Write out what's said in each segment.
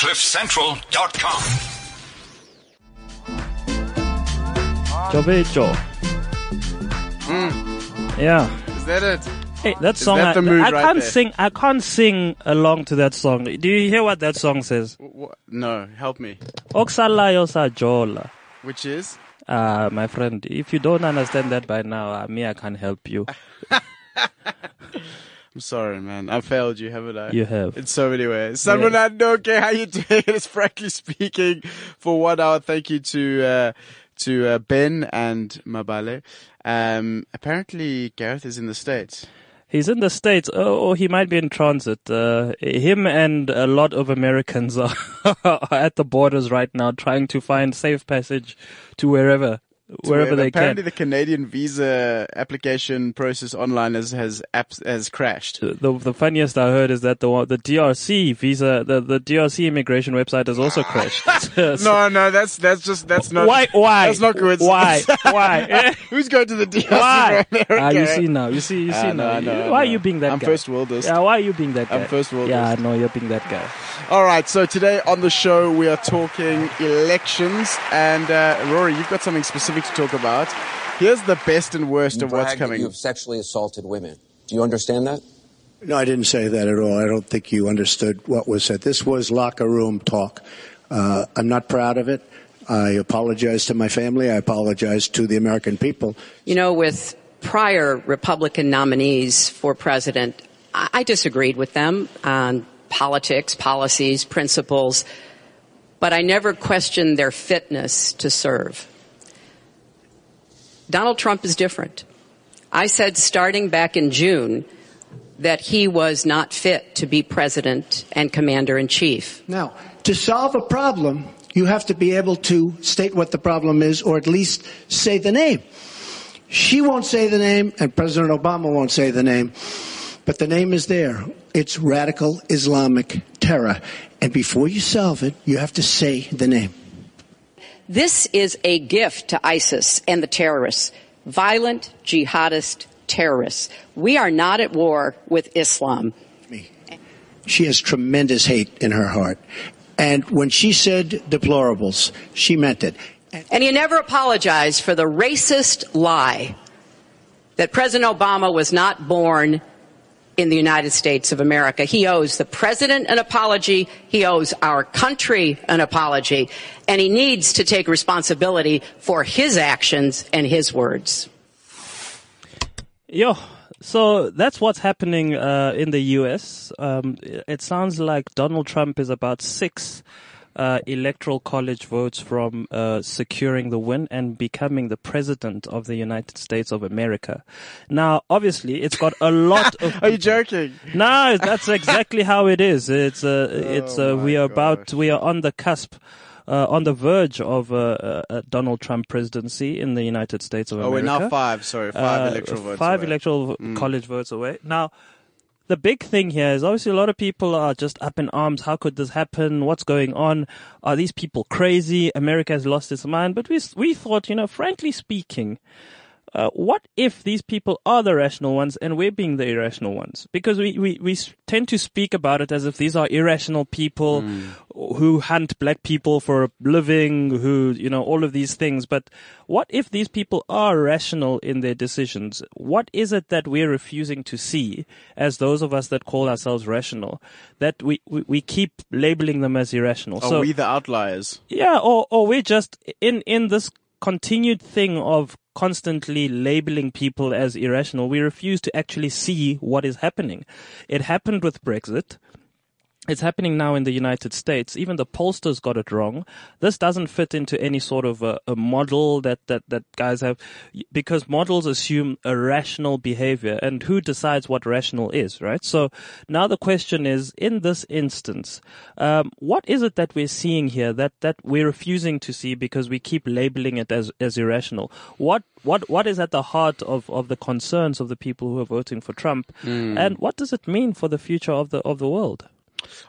CliffCentral.com. Jovejo. Yeah. Is that it? Hey, that song. that I, the mood I right can't there? sing. I can't sing along to that song. Do you hear what that song says? Wha- No, help me. Oksalayo sajola. Which is? Uh, my friend, if you don't understand that by now, uh, me, I can't help you. I'm sorry, man. I failed you, haven't I? You have. In so many ways. San Fernando, okay, how you doing? It's frankly speaking for one hour. Thank you to, uh, to, uh, Ben and Mabale. Um, apparently Gareth is in the States. He's in the States, or or he might be in transit. Uh, him and a lot of Americans are, are at the borders right now trying to find safe passage to wherever, wherever they apparently can. the Canadian visa application process online has, has, apps, has crashed. The, the funniest I heard is that the the DRC visa, the, the DRC immigration website has also crashed. So- No, no, that's, that's just, that's not. why? Why? That's not coincidence. Why? Why? Who's going to the DRC Why? Ah, you see now. You see. You see I know, now. Know, I why are you being that I'm guy? first worldist. Yeah. Why are you being that guy? I'm first worldist. Yeah. No, you're being that guy. All right, so today on the show we are talking elections, and uh, Rory, you've got something specific to talk about. Here's the best and worst You of what's coming. You have sexually assaulted women. Do you understand that? No, I didn't say that at all. I don't think you understood what was said. This was locker room talk. Uh, I'm not proud of it. I apologize to my family. I apologize to the American people. You know, with prior Republican nominees for president, I, I disagreed with them on politics, policies, principles, but I never questioned their fitness to serve. Donald Trump is different. I said starting back in June that he was not fit to be president and commander in chief. Now, to solve a problem, you have to be able to state what the problem is or at least say the name. She won't say the name and President Obama won't say the name, but the name is there. It's radical Islamic terror. And before you solve it, you have to say the name. This is a gift to ISIS and the terrorists, violent jihadist terrorists. We are not at war with Islam. She has tremendous hate in her heart. And when she said deplorables, she meant it. And he never apologized for the racist lie that President Obama was not born in the United States of America. He owes the president an apology. He owes our country an apology. And he needs to take responsibility for his actions and his words. Yo, so that's what's happening uh, in the U.S. Um, it sounds like Donald Trump is about six uh, electoral college votes from uh, securing the win and becoming the president of the United States of America. Now, obviously, it's got a lot of. Are you joking? No, that's exactly how it is. It's uh, it's uh, we are about we are on the cusp. Uh, on the verge of uh, uh, uh, Donald Trump presidency in the United States of America. Oh, we're now five. Sorry, five Uh, electoral votes. Five away. electoral v- college votes away. Now, the big thing here is obviously a lot of people are just up in arms. How could this happen? What's going on? Are these people crazy? America has lost its mind. But we we thought, you know, frankly speaking, uh, what if these people are the rational ones and we're being the irrational ones? Because we, we, we tend to speak about it as if these are irrational people who hunt black people for a living, who, you know, all of these things. But what if these people are rational in their decisions? What is it that we're refusing to see as those of us that call ourselves rational, that we, we, we keep labeling them as irrational? Are we the outliers? Yeah, or or we're just in in this continued thing of constantly labeling people as irrational. We refuse to actually see what is happening. It happened with Brexit. It's happening now in the United States. Even the pollsters got it wrong. This doesn't fit into any sort of a, a model that, that, that guys have, because models assume a rational behavior and who decides what rational is, right? So now the question is, in this instance, um, what is it that we're seeing here that, that we're refusing to see because we keep labeling it as, as irrational? What, what, what is at the heart of, of the concerns of the people who are voting for Trump? And what does it mean for the future of the, of the world?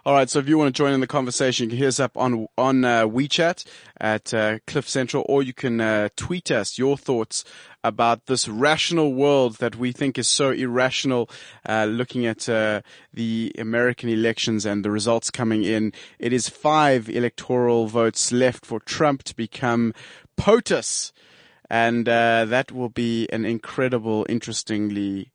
All right. So if you want to join in the conversation, you can hit us up on on uh, WeChat at uh, Cliff Central, or you can uh, tweet us your thoughts about this rational world that we think is so irrational. Uh, looking at uh, the American elections and the results coming in, it is five electoral votes left for Trump to become POTUS, and uh, that will be an incredible, interestingly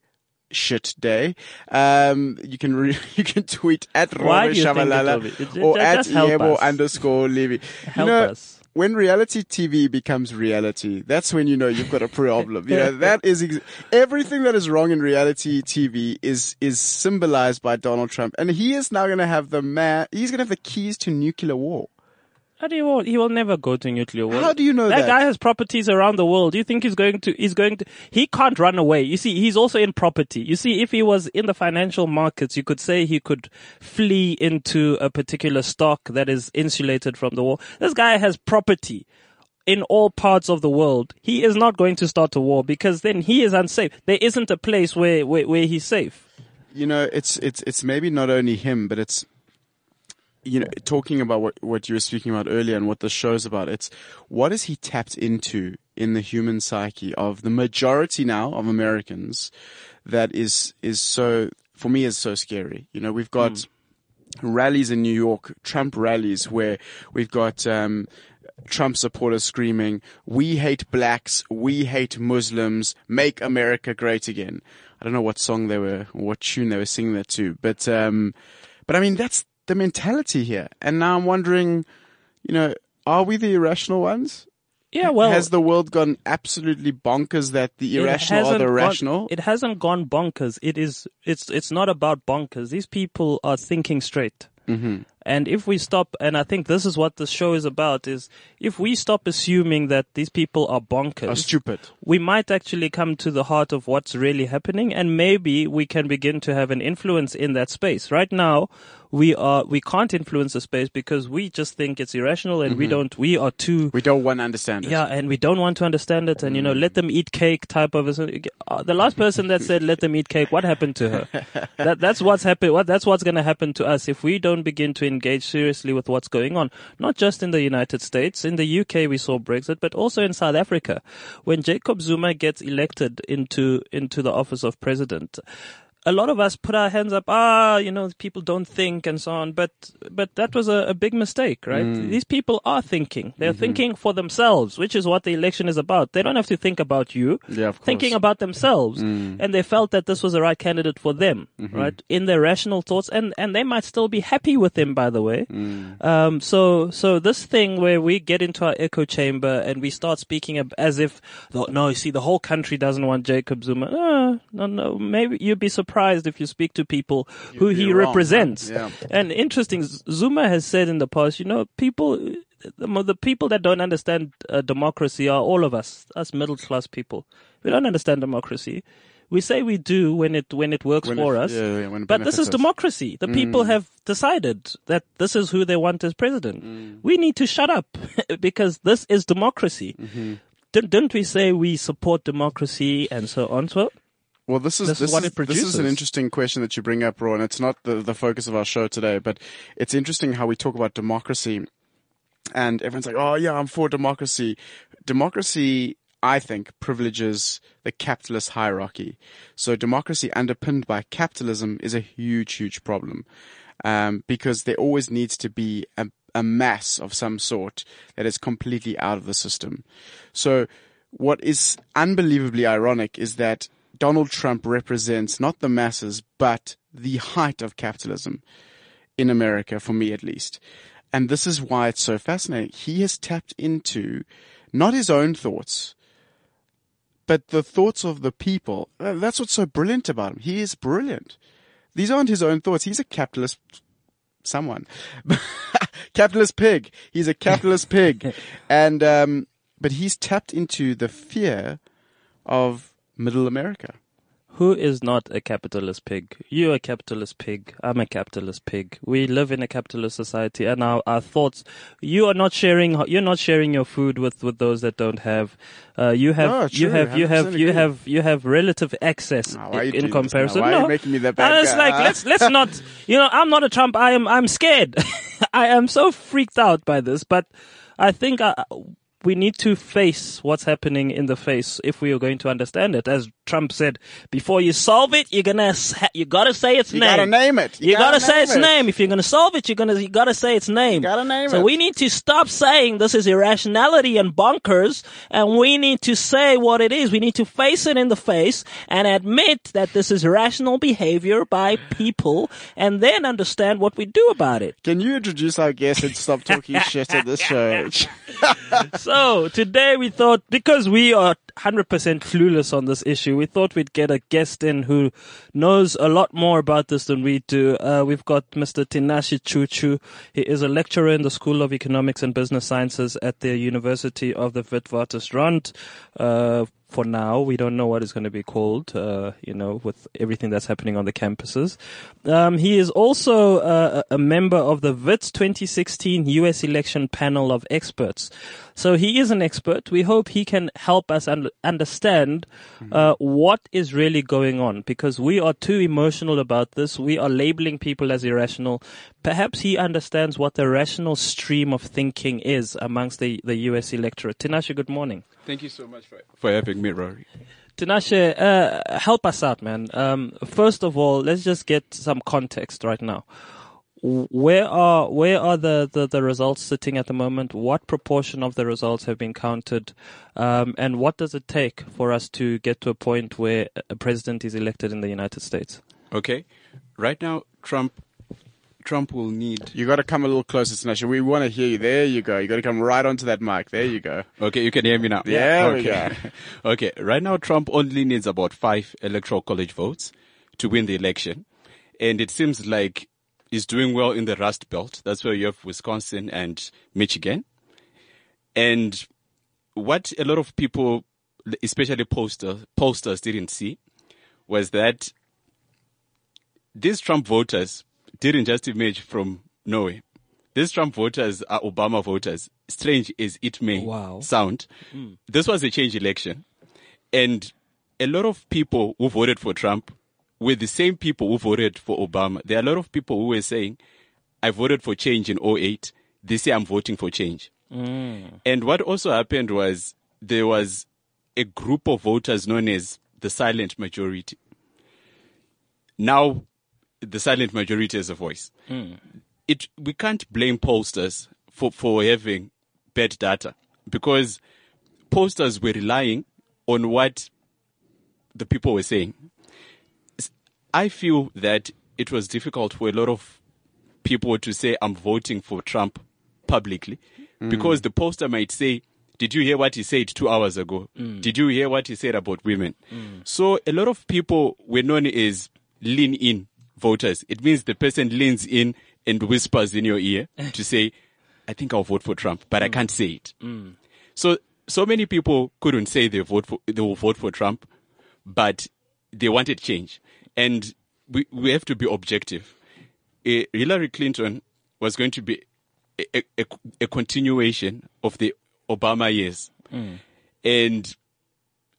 shit day. Um, you can re- you can tweet at Robe do you think it will Shabalala or at Yebo us. underscore Levy. Help you know, us. when reality TV becomes reality, that's when you know you've got a problem. You know, that is ex- everything that is wrong in reality TV is, is symbolized by Donald Trump. And he is now going to have the man, he's going to have the keys to nuclear war. How do you want? He will never go to nuclear war. How do you know that? that? guy has properties around the world. Do you think he's going to? He's going to. He can't run away. You see, he's also in property. You see, if he was in the financial markets, you could say he could flee into a particular stock that is insulated from the war. This guy has property in all parts of the world. He is not going to start a war because then he is unsafe. There isn't a place where where, where he's safe. You know, it's, it's, it's maybe not only him, but it's, you know, talking about what, what you were speaking about earlier and what the show's about, it's what is he tapped into in the human psyche of the majority now of Americans that is, is so, for me is so scary. You know, we've got rallies in New York, Trump rallies where we've got, um, Trump supporters screaming, we hate blacks, we hate Muslims, make America great again. I don't know what song they were, what tune they were singing that to, but, um, but I mean, that's the mentality here. And now I'm wondering, you know, are we the irrational ones? Yeah, well, Has the world gone absolutely bonkers that the irrational are the gone- rational? it hasn't gone bonkers. It is. It's. It's not about bonkers. These people are thinking straight. Mm-hmm. And if we stop, and I think this is what the show is about, is if we stop assuming that these people are bonkers, are stupid. we might actually come to the heart of what's really happening, and maybe we can begin to have an influence in that space. Right now, we are we can't influence the space because we just think it's irrational, and we don't. We are too We don't want to understand it. yeah, and we don't want to understand it, and you know, let them eat cake type of. A, uh, the last person that said "let them eat cake," what happened to her? that that's what's happened. What that's what's going to happen to us if we don't begin to engage seriously with what's going on. Not just in the United States, in the UK we saw Brexit, but also in South Africa, when Jacob Zuma gets elected into into the office of president a lot of us put our hands up, ah, you know, people don't think and so on. But, but that was a, a big mistake, right? Mm. These people are thinking. They're Mm-hmm. thinking for themselves, which is what the election is about. They don't have to think about you. Yeah, of Thinking course. Mm. about themselves. And they felt that this was the right candidate for them, Mm-hmm. right? In their rational thoughts. And, and they might still be happy with him, by the way. Mm. Um, so, so this thing where we get into our echo chamber and we start speaking as if, no, you see, the whole country doesn't want Jacob Zuma. Uh, no, no, maybe you'd be surprised if you speak to people who he wrong, represents. Yeah. And interesting, Zuma has said in the past, you know, people, the, the people that don't understand uh, democracy are all of us, us middle class people. We don't understand democracy. We say we do when it when it works When for it- us, yeah, yeah, but this is us. democracy. The people Mm. have decided that this is who they want as president. Mm. We need to shut up because this is democracy. Mm-hmm. Don't, don't we say we support democracy and so on? So Well, this is This this, is what is, it this is an interesting question that you bring up, Ron. It's not the the focus of our show today, but it's interesting how we talk about democracy, and everyone's like, "Oh yeah, I'm for democracy." Democracy, I think, privileges the capitalist hierarchy. So democracy underpinned by capitalism is a huge, huge problem, um, because there always needs to be a a mass of some sort that is completely out of the system. So what is unbelievably ironic is that Donald Trump represents not the masses, but the height of capitalism in America, for me at least. And this is why it's so fascinating. He has tapped into not his own thoughts, but the thoughts of the people. Uh, That's what's so brilliant about him. He is brilliant. These aren't his own thoughts. He's a capitalist someone. capitalist pig. He's a capitalist pig. And, um, but he's tapped into the fear of middle America. who is not a capitalist pig? You're a capitalist pig. I'm a capitalist pig. We live in a capitalist society and our, our thoughts, you are not sharing, you're not sharing your food with, with those that don't have. Uh, you have, No, you have, you have, you agree. have, you have relative access why are you in, in comparison. Why are you making me the bad And it's like, let's, let's not, you know, I'm not a Trump. I am, I'm scared. I am so freaked out by this, but I think uh, we need to face what's happening in the face if we are going to understand it. As Trump said, before you solve it, you're gonna you gotta say its You name. You gotta name it. You, gotta, say name its it. name. If you're gonna solve it, you're gonna you gotta say its name. You gotta name so it. we need to stop saying this is irrationality and bonkers, and we need to say what it is. We need to face it in the face and admit that this is irrational behavior by people, and then understand what we do about it. Can you introduce our guest and stop talking shit at this show? So today we thought because we are 100% clueless on this issue, we thought we'd get a guest in who knows a lot more about this than we do. Uh, we've got Mr. Tinashe Chuchu. He is a lecturer in the School of Economics and Business Sciences at the University of the Witwatersrand. Uh, for now, we don't know what it's going to be called, uh, you know, with everything that's happening on the campuses. Um, he is also uh, a member of the WITS 2016 US election panel of experts. So he is an expert. We hope he can help us un- understand uh, what is really going on because we are too emotional about this. We are labeling people as irrational. Perhaps he understands what the rational stream of thinking is amongst the, the US electorate. Tinashe, good morning. Thank you so much for, for having me, Rory. Tinashe, uh, help us out, man. Um, first of all, let's just get some context right now. Where are where are the, the, the results sitting at the moment? What proportion of the results have been counted, um, and what does it take for us to get to a point where a president is elected in the United States? Okay. Right now, Trump, Trump will need. You got to come a little closer, Tinashe. We want to hear you. There you go. You got to come right onto that mic. There you go. Okay, you can hear me now. Yeah, we okay. okay. Right now, Trump only needs about five electoral college votes to win the election, and it seems like he's doing well in the Rust Belt. That's where you have Wisconsin and Michigan. And what a lot of people, especially pollsters, pollsters didn't see was that these Trump voters didn't just emerge from nowhere. These Trump voters are Obama voters. Strange as it may oh, Wow. sound, hmm. this was a change election. And a lot of people who voted for Trump were the same people who voted for Obama. There are a lot of people who were saying, I voted for change in 08. This year I'm voting for change. Hmm. And what also happened was there was a group of voters known as the silent majority. Now, the silent majority has a voice. Hmm. It we can't blame pollsters for for having bad data because pollsters were relying on what the people were saying. I feel that it was difficult for a lot of people to say I'm voting for Trump publicly hmm. because the pollster might say, did you hear what he said two hours ago? Hmm. Did you hear what he said about women? So a lot of people were known as lean in voters. It means the person leans in and whispers in your ear eh. to say, I think I'll vote for Trump, but I mm. can't say it. Mm. So, so many people couldn't say they vote for, they will vote for Trump, but they wanted change. And we, we have to be objective. Eh, Hillary Clinton was going to be a, a, a continuation of the Obama years. Mm. And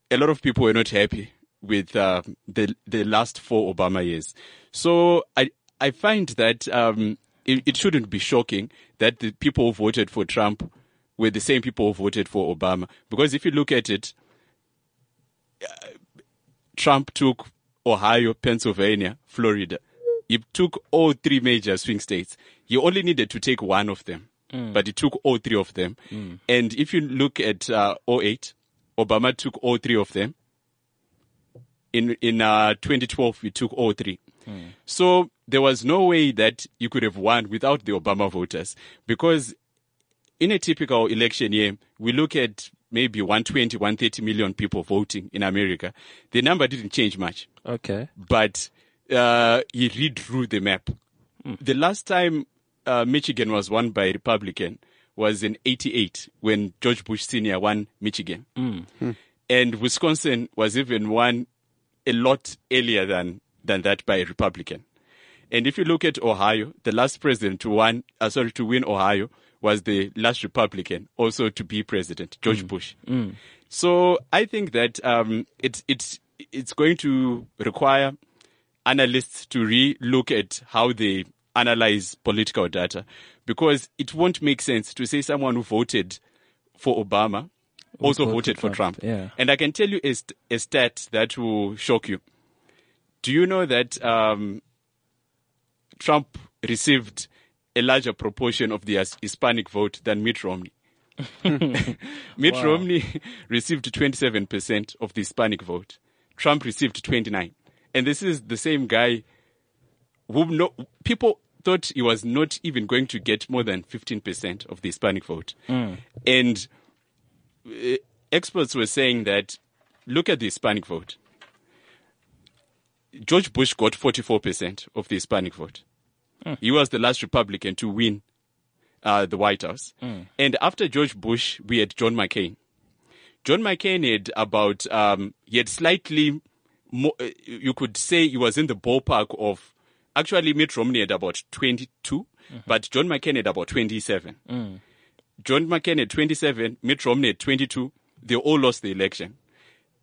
a lot of people were not happy with uh, the the last four Obama years. So I I find that um, it, it shouldn't be shocking that the people who voted for Trump were the same people who voted for Obama. Because if you look at it, uh, Trump took Ohio, Pennsylvania, Florida. He took all three major swing states. He only needed to take one of them, but he took all three of them. And if you look at uh, 08, Obama took all three of them. In in uh, 2012, we took all three. So there was no way that you could have won without the Obama voters because in a typical election year, we look at maybe 120, 130 million people voting in America. The number didn't change much Okay. but uh, he redrew the map. The last time uh, Michigan was won by a Republican was in 88 when George Bush Sr. won Michigan. And Wisconsin was even won a lot earlier than, than that by a Republican. And if you look at Ohio, the last president to win, uh, sorry, to win Ohio was the last Republican also to be president, George Mm. Bush. So I think that um, it's it's it's going to require analysts to re-look at how they analyze political data because it won't make sense to say someone who voted for Obama also voted voted for Trump, Trump. yeah. And I can tell you a, st- a stat that will shock you. Do you know that um, Trump received a larger proportion of the Hispanic vote than Mitt Romney? Mitt Romney received 27% of the Hispanic vote. Trump received 29. And this is the same guy who no, people thought he was not even going to get more than 15% of the Hispanic vote. And uh, experts were saying that look at the Hispanic vote. George Bush got 44% of the Hispanic vote. He was the last Republican to win uh, the White House. And after George Bush, we had John McCain. John McCain had about, um, he had slightly more, uh, you could say he was in the ballpark of, actually Mitt Romney had about 22, but John McCain had about 27. John McCain at 27, Mitt Romney at 22. They all lost the election.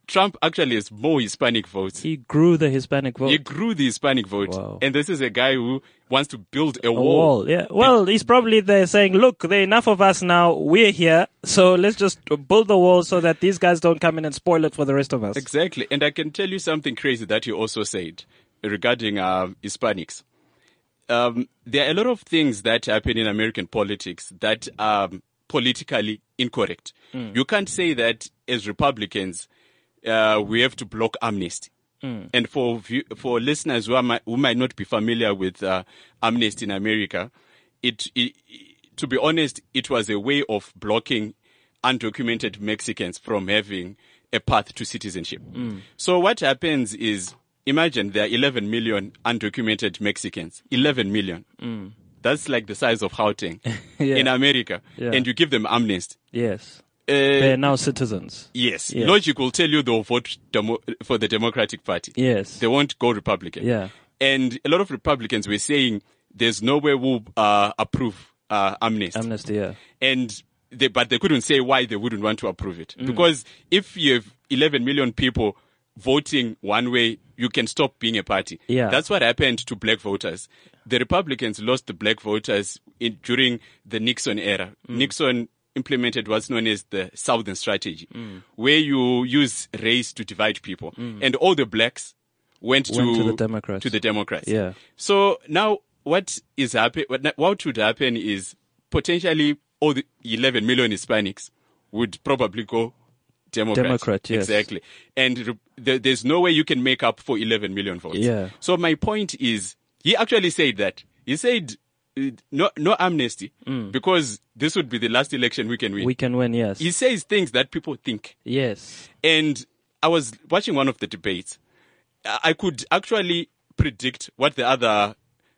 Trump actually has more Hispanic votes. He grew the Hispanic vote. He grew the Hispanic vote. Wow. And this is a guy who wants to build a, a wall. wall. Yeah. Well, he's probably there saying, look, there are enough of us now. We're here. So let's just build the wall so that these guys don't come in and spoil it for the rest of us. Exactly. And I can tell you something crazy that you also said regarding um, Hispanics. Um, there are a lot of things that happen in American politics that are politically incorrect. You can't say that as Republicans, uh, we have to block amnesty. And for for listeners who, are, who might not be familiar with uh, amnesty in America, it, it to be honest, it was a way of blocking undocumented Mexicans from having a path to citizenship. So what happens is, imagine there are 11 million undocumented Mexicans. 11 million. That's like the size of Gauteng Yeah. in America. Yeah. And you give them amnesty. Yes. Uh, They're now citizens. yes. Yeah. Logic will tell you they'll vote demo- for the Democratic Party. Yes. They won't go Republican. Yeah. And a lot of Republicans were saying there's no way we'll uh, approve uh, amnesty. Amnesty, yeah. and they, but they couldn't say why they wouldn't want to approve it. Mm. Because if you have 11 million people voting one way, you can stop being a party. Yeah. That's what happened to black voters. The Republicans lost the black voters in, during the Nixon era. Mm. Nixon implemented what's known as the Southern Strategy, Mm. where you use race to divide people. And all the blacks went, Went to the Democrats. To the Democrats. Yeah. So now what is happen? What, what would happen is potentially all the 11 million Hispanics would probably go Democrat. Democrat, yes. Exactly. And re- there, there's no way you can make up for 11 million votes. Yeah. So my point is, he actually said that. He said, uh, no, no amnesty, because this would be the last election we can win. Mm. We can win, yes. he says things that people think. yes. And I was watching one of the debates. I I could actually predict what the other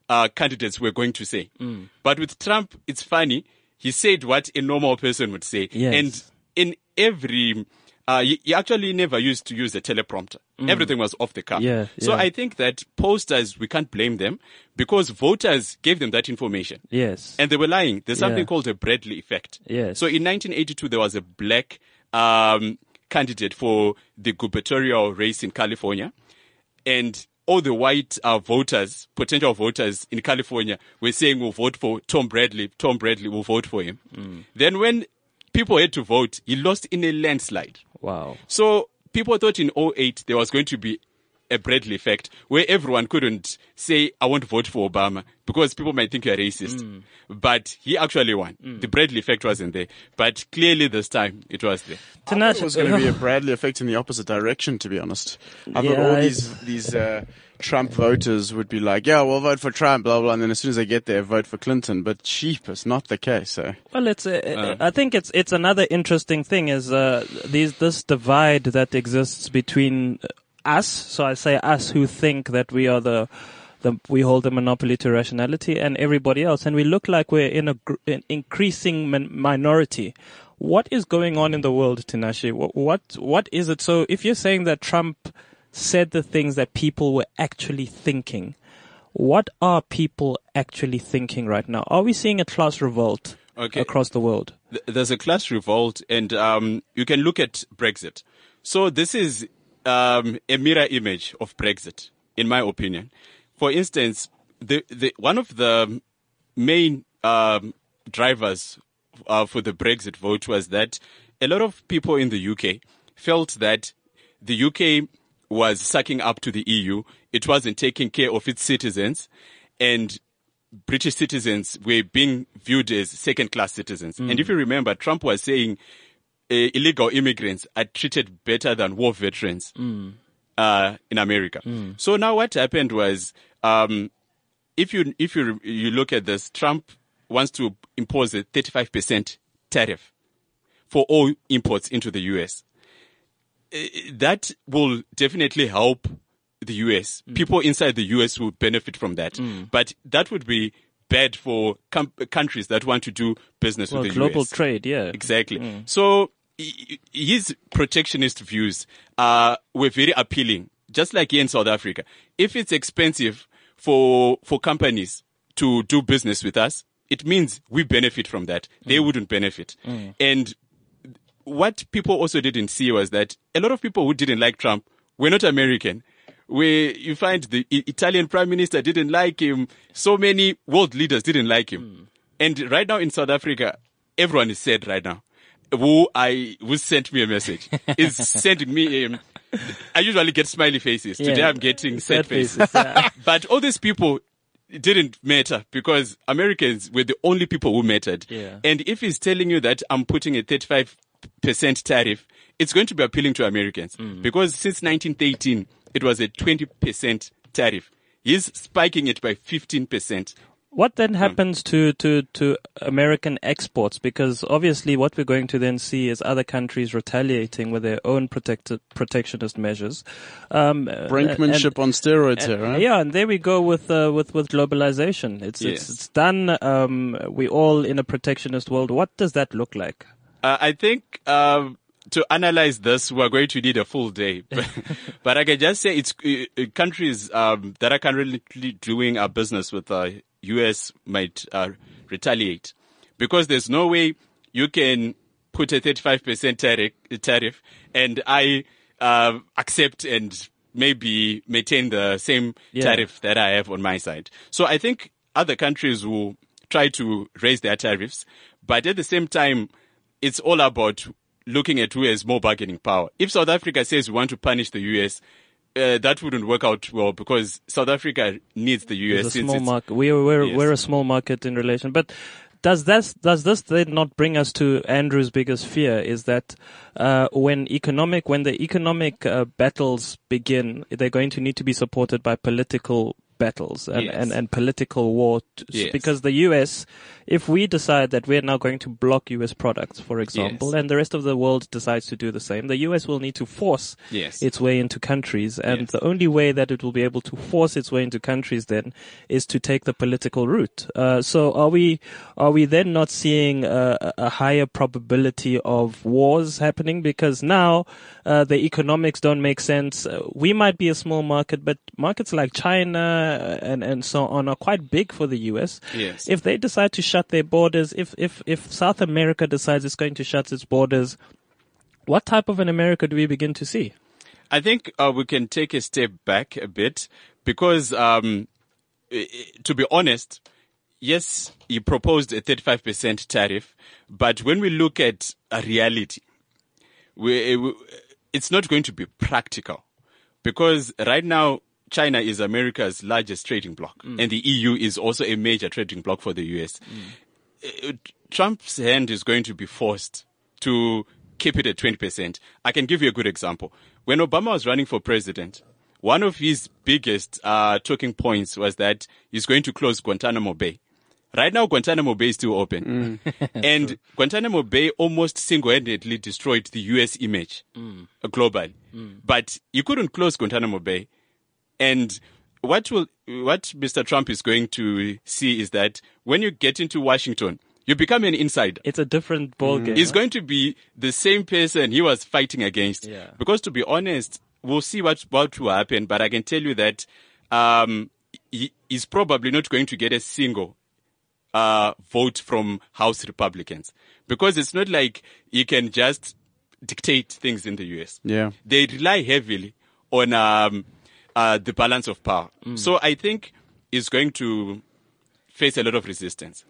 uh, candidates were going to say. Mm. But with Trump, it's funny. He said what a normal person would say. Yes. And in every, uh, he, he actually never used to use the teleprompter. Everything was off the cuff. Mm. Yeah, So yeah. I think that pollsters, we can't blame them because voters gave them that information. Yes. And they were lying. There's something Yeah. called a Bradley effect. Yes. So in 1982, there was a black um, candidate for the gubernatorial race in California, and all the white uh, voters, potential voters in California, were saying we'll vote for Tom Bradley. Tom Bradley will vote for him. Mm. Then when people had to vote, he lost in a landslide. Wow. So people thought in 08 there was going to be a Bradley effect where everyone couldn't say, I won't vote for Obama because people might think you're racist. Mm. But he actually won. The Bradley effect wasn't there. But clearly this time it was there. I thought it was going to be a Bradley effect in the opposite direction, to be honest. I thought Yeah, all these these uh, Trump voters would be like, "Yeah, we'll vote for Trump," blah blah, and then as soon as they get there, vote for Clinton. But cheap is not the case. So Well, it's. Uh, I think it's it's another interesting thing is uh, these this divide that exists between us. So I say us who think that we are the. The, we hold the monopoly to rationality and everybody else, and we look like we're in a gr- an increasing min- minority. What is going on in the world, Tinashe? What, what what is it? So, if you're saying that Trump said the things that people were actually thinking. What are people actually thinking right now? Are we seeing a class revolt Okay. across the world? There's a class revolt, and um, you can look at Brexit. So this is um, a mirror image of Brexit, in my opinion. For instance, the, the one of the main um, drivers uh, for the Brexit vote was that a lot of people in the UK felt that the UK was sucking up to the EU. It wasn't taking care of its citizens, and British citizens were being viewed as second class citizens. And if you remember, Trump was saying uh, illegal immigrants are treated better than war veterans uh, in America. So now what happened was, um, if you if you you look at this, Trump wants to impose a 35% tariff for all imports into the US. Uh, That will definitely help the US. Mm. People inside the US will benefit from that. Mm. But that would be bad for com- countries that want to do business Well, with the U.S. global US. trade, yeah. Exactly. Mm. So his protectionist views uh, were very appealing, just like here in South Africa. If it's expensive for for companies to do business with us, it means we benefit from that. They wouldn't benefit. And what people also didn't see was that a lot of people who didn't like Trump were not American. Where you find the Italian prime minister didn't like him, so many world leaders didn't like him. And right now in South Africa, everyone is sad right now. Who I who sent me a message is sending me. Um, I usually get smiley faces. Today Yeah. I'm getting Sad sad faces. faces, yeah. but all these people didn't matter because Americans were the only people who mattered. Yeah. And if he's telling you that I'm putting a 35% tariff, it's going to be appealing to Americans Mm. because since 1913, it was a 20% tariff. He's spiking it by 15%. What Hmm. then happens to, to, to American exports? Because obviously what we're going to then see is other countries retaliating with their own protected, protectionist measures. Um, Brinkmanship on steroids here, right? Yeah, and there we go with uh, with with globalization. It's Yes. it's it's done. Um, we all in a protectionist world. What does that look like? Uh, I think um, to analyze this, we're going to need a full day. but I can just say it's uh, uh, countries um, that are currently doing our business with the U.S. might uh, retaliate because there's no way you can put a 35% tariff, tariff and I uh, accept and maybe maintain the same Yeah. tariff that I have on my side. So I think other countries will try to raise their tariffs, but at the same time, it's all about looking at who has more bargaining power. If South Africa says we want to punish the US, uh, that wouldn't work out well because South Africa needs the US It's a small market. We're we're Yes. we're a small market in relation, but. Does this does this then not bring us to Andrew's biggest fear? Is that uh, when economic when the economic uh, battles begin, they're going to need to be supported by political battles and, Yes. and, and political war. t- Yes. Because the U.S., if we decide that we're now going to block U.S. products, for example, Yes. and the rest of the world decides to do the same, the U.S. will need to force Yes. its way into countries, and the only way that it will be able to force its way into countries then is to take the political route. Uh, so are we are we then not seeing a a higher probability of wars happening because now uh, the economics don't make sense? Uh, we might be a small market, but markets like China and and so on are quite big for the US. Yes. If they decide to shut their borders, if if if South America decides it's going to shut its borders, what type of an America do we begin to see? I think uh, we can take a step back a bit because, um, to be honest, yes, he proposed a 35% tariff, but when we look at a reality, we, it's not going to be practical because right now China is America's largest trading bloc, and the EU is also a major trading bloc for the US. Uh, Trump's hand is going to be forced to keep it at 20%. I can give you a good example. When Obama was running for president, one of his biggest uh, talking points was that he's going to close Guantanamo Bay. Right now, Guantanamo Bay is still open. and Guantanamo Bay almost single-handedly destroyed the US image uh, globally. But you couldn't close Guantanamo Bay. And what will, what Mr. Trump is going to see is that when you get into Washington, you become an insider. It's a different ballgame. He's going to be the same person he was fighting against. Yeah. Because to be honest, we'll see what what will happen. But I can tell you that um, he is probably not going to get a single uh, vote from House Republicans because it's not like he can just dictate things in the US. Yeah. They rely heavily on um, uh, the balance of power. So I think he's going to face a lot of resistance.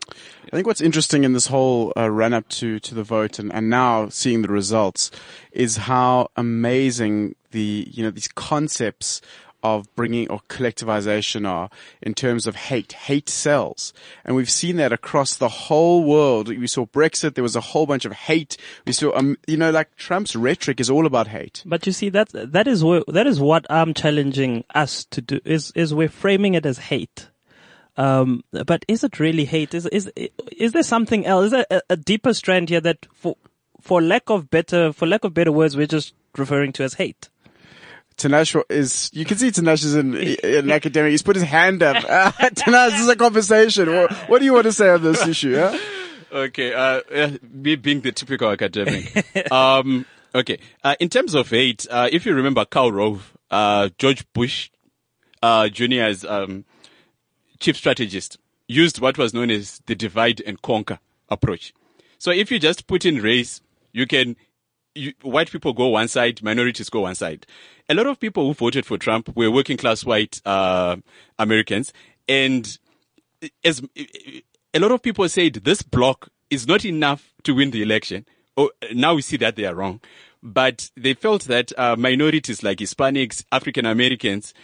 I think what's interesting in this whole uh, run up to, to the vote and, and now seeing the results is how amazing the, you know, these concepts of bringing or collectivization are in terms of hate. Hate sells. And we've seen that across the whole world. We saw Brexit. There was a whole bunch of hate. We saw, um, you know, like Trump's rhetoric is all about hate. But you see, that that is where, that is what I'm challenging us to do. Is is we're framing it as hate. Um, but is it really hate? Is is is there something else? Is there a, a deeper strand here that, for for lack of better for lack of better words, we're just referring to as hate? Tinashe is, you can see Tinashe is an, an academic. He's put his hand up. Uh, Tinashe, this is a conversation. What, what do you want to say on this issue? Huh? Okay, uh, me being the typical academic. um, okay, uh, in terms of hate, uh, if you remember Karl Rove, uh, George Bush, uh, Jr.'s, um, chief strategist, used what was known as the divide and conquer approach. So if you just put in race, you can, you, white people go one side, minorities go one side. A lot of people who voted for Trump were working class white, uh, Americans and as a lot of people said this block is not enough to win the election. Oh, now we see that they are wrong. But they felt that uh, minorities like Hispanics, African Americans,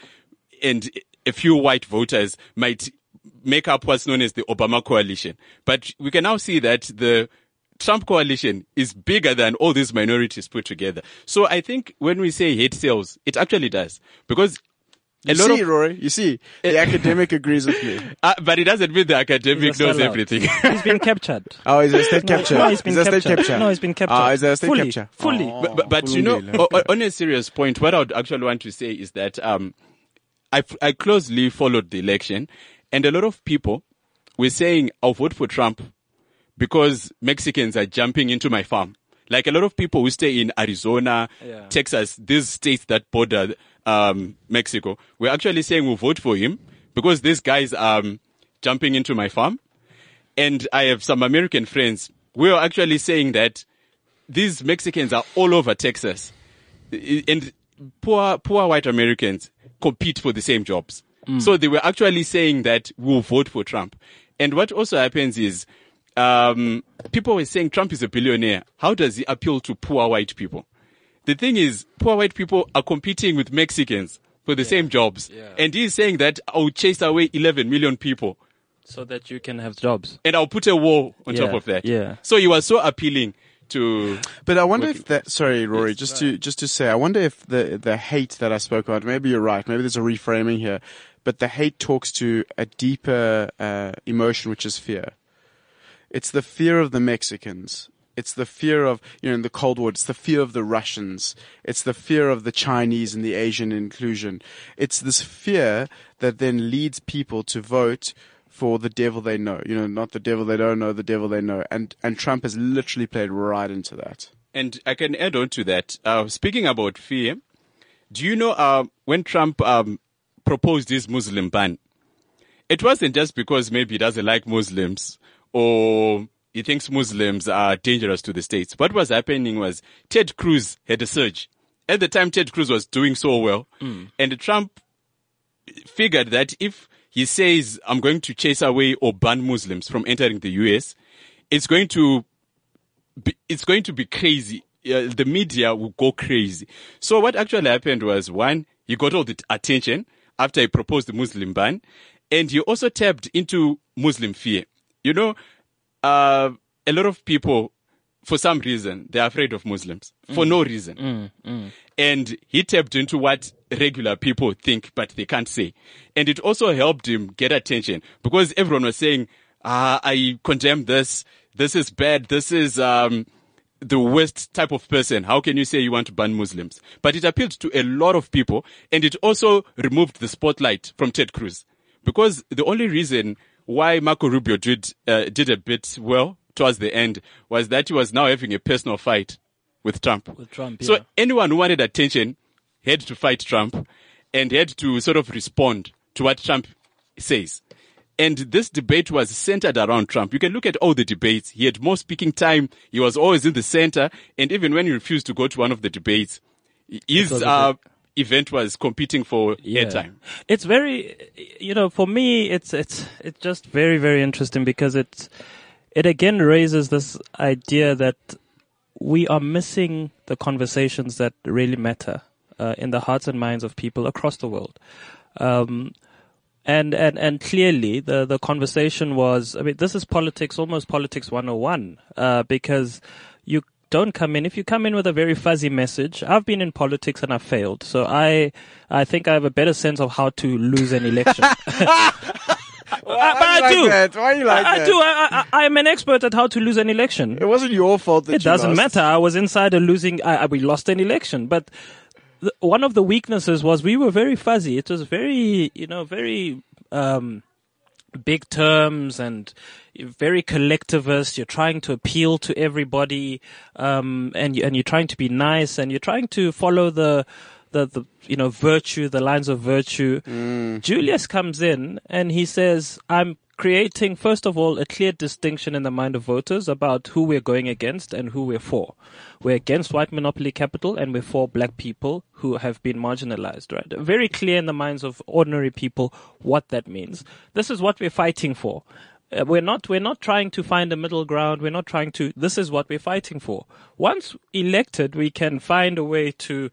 and a few white voters might make up what's known as the Obama coalition. But we can now see that the Trump coalition is bigger than all these minorities put together. So I think when we say hate sales, it actually does because a You lot see, of Rory, you see, the academic agrees with me. uh, but it doesn't mean the academic knows sellout. everything. He's been captured. Oh, is there state No, capture? no, he's been is there state captured. capture? No, he's been captured. Ah, is there a state Fully, capture? fully. Oh, but, but, but you know, fully. o- o- on a serious point, what I would actually want to say is that um, I, f- I closely followed the election, and a lot of people were saying, "I'll vote for Trump because Mexicans are jumping into my farm." Like a lot of people who stay in Arizona, Yeah. Texas, these states that border um, Mexico, were actually saying we'll vote for him because these guys are um, jumping into my farm. And I have some American friends who are actually saying that these Mexicans are all over Texas, and poor poor white Americans compete for the same jobs. So they were actually saying that we'll vote for Trump. And what also happens is, um, people were saying Trump is a billionaire. How does he appeal to poor white people? The thing is, poor white people are competing with Mexicans for the same jobs. And he's saying that I'll chase away 11 million people So that you can have jobs. and I'll put a wall on top of that. yeah. So you are so appealing to. But I wonder if that, sorry, Rory, just to, just to say, I wonder if the, the hate that I spoke about, maybe you're right, maybe there's a reframing here, but the hate talks to a deeper, uh, emotion, which is fear. It's the fear of the Mexicans. It's the fear of, you know, in the Cold War, it's the fear of the Russians. It's the fear of the Chinese and the Asian inclusion. It's this fear that then leads people to vote for the devil they know. You know, not the devil they don't know, the devil they know. And, and Trump has literally played right into that. And I can add on to that. Uh, speaking about fear, do you know uh, when Trump um, proposed his Muslim ban, it wasn't just because maybe he doesn't like Muslims or he thinks Muslims are dangerous to the states. What was happening was Ted Cruz had a surge. At the time, Ted Cruz was doing so well, and Trump figured that if he says, I'm going to chase away or ban Muslims from entering the US, it's going to be, it's going to be crazy. Uh, the media will go crazy. So what actually happened was one, he got all the attention after he proposed the Muslim ban, and he also tapped into Muslim fear. You know, uh, a lot of people, for some reason, they're afraid of Muslims for no reason. And he tapped into what regular people think, but they can't say. And it also helped him get attention because everyone was saying, ah, I condemn this. This is bad. This is, um, the worst type of person. How can you say you want to ban Muslims? But it appealed to a lot of people and it also removed the spotlight from Ted Cruz. Because the only reason why Marco Rubio did, uh, did a bit well towards the end was that he was now having a personal fight with Trump. With Trump, So yeah. anyone who wanted attention had to fight Trump and had to sort of respond to what Trump says. And this debate was centered around Trump. You can look at all the debates. He had more speaking time. He was always in the center. And even when he refused to go to one of the debates, his uh, event was competing for airtime. It's very, you know, for me, it's it's it's just very very interesting because it's it again raises this idea that we are missing the conversations that really matter uh, in the hearts and minds of people across the world. Um, and, and, and clearly the, the conversation was, I mean, this is politics, almost politics 101, uh, because you don't come in, if you come in with a very fuzzy message, I've been in politics and I've failed. So I, I think I have a better sense of how to lose an election. Why, but I you like do. that? Why you like I, that? I do. I, I, I am an expert at how to lose an election. It wasn't your fault that It doesn't lost. matter. I was inside a losing. I, I, we lost an election, but the, one of the weaknesses was we were very fuzzy. It was very, you know, very um, big terms and very collectivist. You're trying to appeal to everybody, um, and and you're trying to be nice, and you're trying to follow the. The, the you know virtue the lines of virtue. Julius comes in and he says i'm creating first of all a clear distinction in the mind of voters about who we're going against and who we're for. We're against white monopoly capital and we're for black people who have been marginalized right? Very clear in the minds of ordinary people what that means. This is what we're fighting for uh, we're not we're not trying to find a middle ground we're not trying to this is what we're fighting for once elected we can find a way to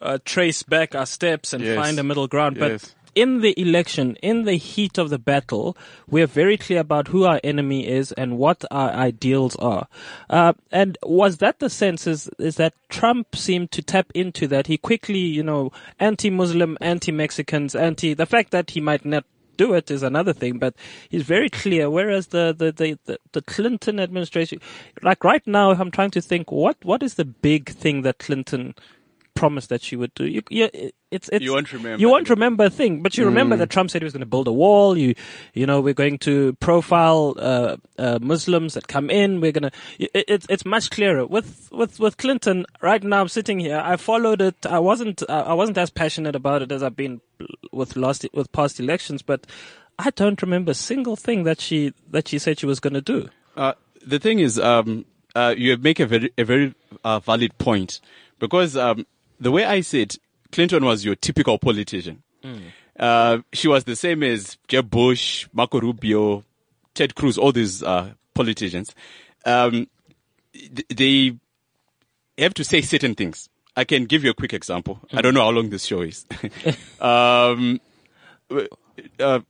uh, trace back our steps and Yes. find a middle ground but Yes. in the election, in the heat of the battle, we're very clear about who our enemy is and what our ideals are. Uh, and was that the sense is, is that Trump seemed to tap into that? He quickly, you know, anti-Muslim, anti-Mexicans, anti, the fact that he might not do it is another thing, but he's very clear. Whereas the, the, the, the, the Clinton administration, like right now, I'm trying to think what, what is the big thing that Clinton promised that she would do? You, you, it's, it's, You won't remember. You won't remember a thing, but you remember that Trump said he was going to build a wall. You, you know, we're going to profile uh, uh, Muslims that come in. We're going to. It, it's it's much clearer with with with Clinton. Right now, I'm sitting here. I followed it. I wasn't uh, I wasn't as passionate about it as I've been with last with past elections, but I don't remember a single thing that she that she said she was going to do. Uh, the thing is, um, uh, you make a very, a very uh, valid point because um, the way I see it, Clinton was your typical politician. Uh, she was the same as Jeb Bush, Marco Rubio, Ted Cruz, all these uh, politicians. Um, th- they have to say certain things. I can give you a quick example. I don't know how long this show is. um, uh,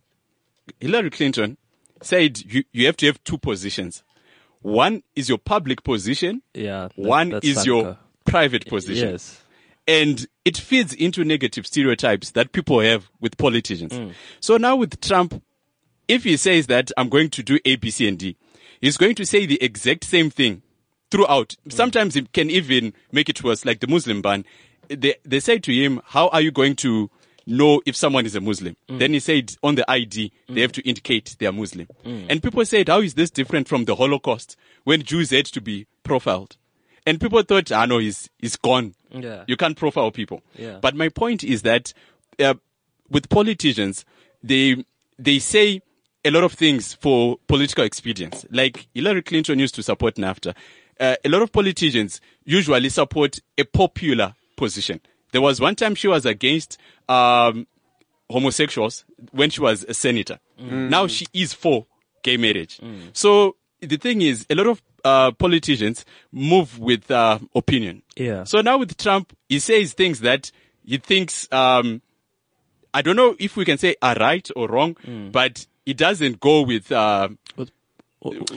Hillary Clinton said you, you have to have two positions. One is your public position. Yeah, that- One is your private position. Yes. And it feeds into negative stereotypes that people have with politicians. Mm. So now with Trump, if he says that I'm going to do A, B, C, and D, he's going to say the exact same thing throughout. Mm. Sometimes it can even make it worse, like the Muslim ban. They, they say to him, how are you going to know if someone is a Muslim? Mm. Then he said on the ID, they have to indicate they are Muslim. Mm. And people said, how is this different from the Holocaust when Jews had to be profiled? And people thought, ah, no, he's, he's gone. Yeah. You can't profile people. Yeah. But my point is that uh, with politicians, they they say a lot of things for political expedience. Like Hillary Clinton used to support NAFTA. Uh, a lot of politicians usually support a popular position. There was one time she was against um, homosexuals when she was a senator. Now she is for gay marriage. So the thing is, a lot of uh, politicians move with uh, opinion. Yeah. So now with Trump, he says things that he thinks, um, I don't know if we can say are right or wrong, Mm. but it doesn't go with, uh,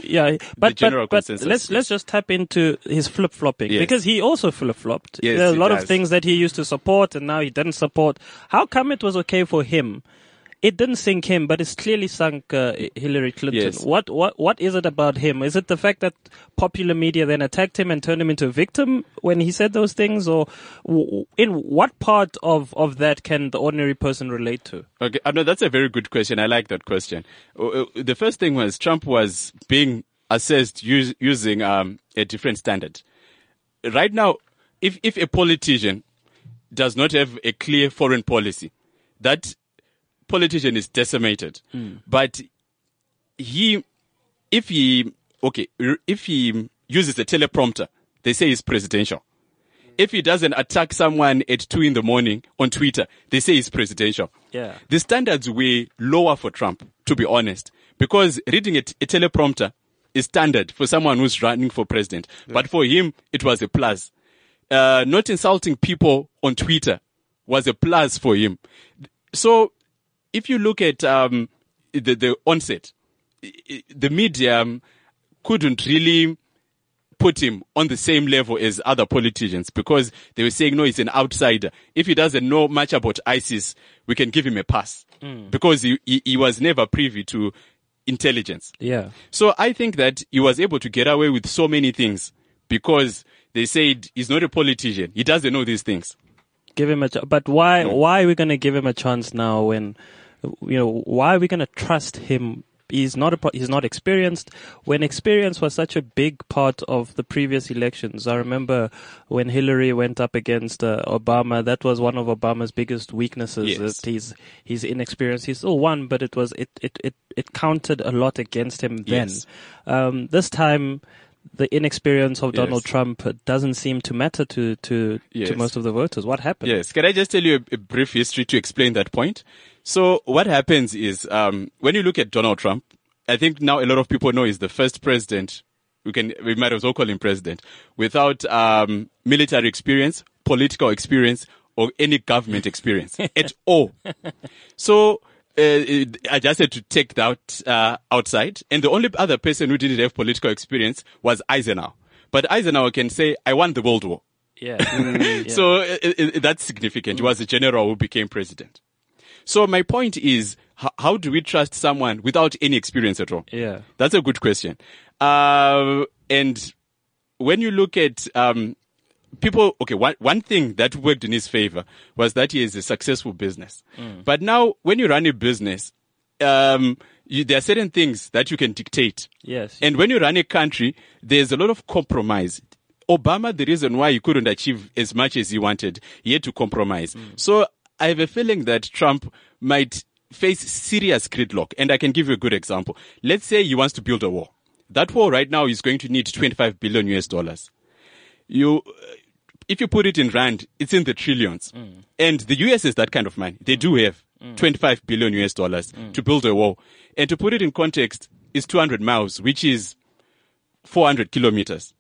Yeah, but general but, but let's let's just tap into his flip flopping Yes. because he also flip flopped. Yes, there are a lot does. of things that he used to support and now he didn't support. How come it was okay for him? It didn't sink him, but it's clearly sunk uh, Hillary Clinton. Yes. What what what is it about him? Is it the fact that popular media then attacked him and turned him into a victim when he said those things, or w- in what part of of that can the ordinary person relate to? Okay, uh, no, that's a very good question. I like that question. Uh, uh, The first thing was Trump was being assessed us- using um, a different standard. Right now, if if a politician does not have a clear foreign policy, that politician is decimated. But he, if he, okay, if he uses a teleprompter, they say he's presidential. If he doesn't attack someone at two in the morning on Twitter, they say he's presidential. Yeah. The standards were lower for Trump, to be honest, because reading a, t- a teleprompter is standard for someone who's running for president. But for him, it was a plus. Uh, not insulting people on Twitter was a plus for him. So if you look at um, the, the onset, the media couldn't really put him on the same level as other politicians because they were saying, no, he's an outsider. If he doesn't know much about ISIS, we can give him a pass because he, he, he was never privy to intelligence. Yeah. So I think that he was able to get away with so many things because they said he's not a politician. He doesn't know these things. give him a ch- but why why are we going to give him a chance now when you know why are we going to trust him he's not a, he's not experienced when experience was such a big part of the previous elections i remember when hillary went up against uh, obama that was one of obama's biggest weaknesses Yes. that he's he's inexperienced he still won but it was it it it, it counted a lot against him then Yes. um this time the inexperience of Donald Yes. Trump doesn't seem to matter to to, to most of the voters. What happened? Yes. Can I just tell you a, a brief history to explain that point? So what happens is, um, when you look at Donald Trump, I think now a lot of people know he's the first president. We can, we might as well call him president without, um, military experience, political experience, or any government experience at all. So, uh, I just had to take that uh, outside. And the only other person who didn't have political experience was Eisenhower. But Eisenhower can say, I won the World War. Yeah. Yeah. So uh, that's significant. He was a general who became president. So my point is, h- how do we trust someone without any experience at all? Yeah. That's a good question. Uh, and when you look at um, people, okay, one, one thing that worked in his favor was that he is a successful business. But now, when you run a business, um, you, there are certain things that you can dictate. Yes. And when you run a country, there's a lot of compromise. Obama, the reason why he couldn't achieve as much as he wanted, he had to compromise. So I have a feeling that Trump might face serious gridlock. And I can give you a good example. Let's say he wants to build a wall. That wall right now is going to need 25 billion US dollars. You, uh, if you put it in rand, it's in the trillions. Mm. And the US is that kind of money. They do have mm. 25 billion US dollars mm. to build a wall. And to put it in context, it's 200 miles, which is 400 kilometers.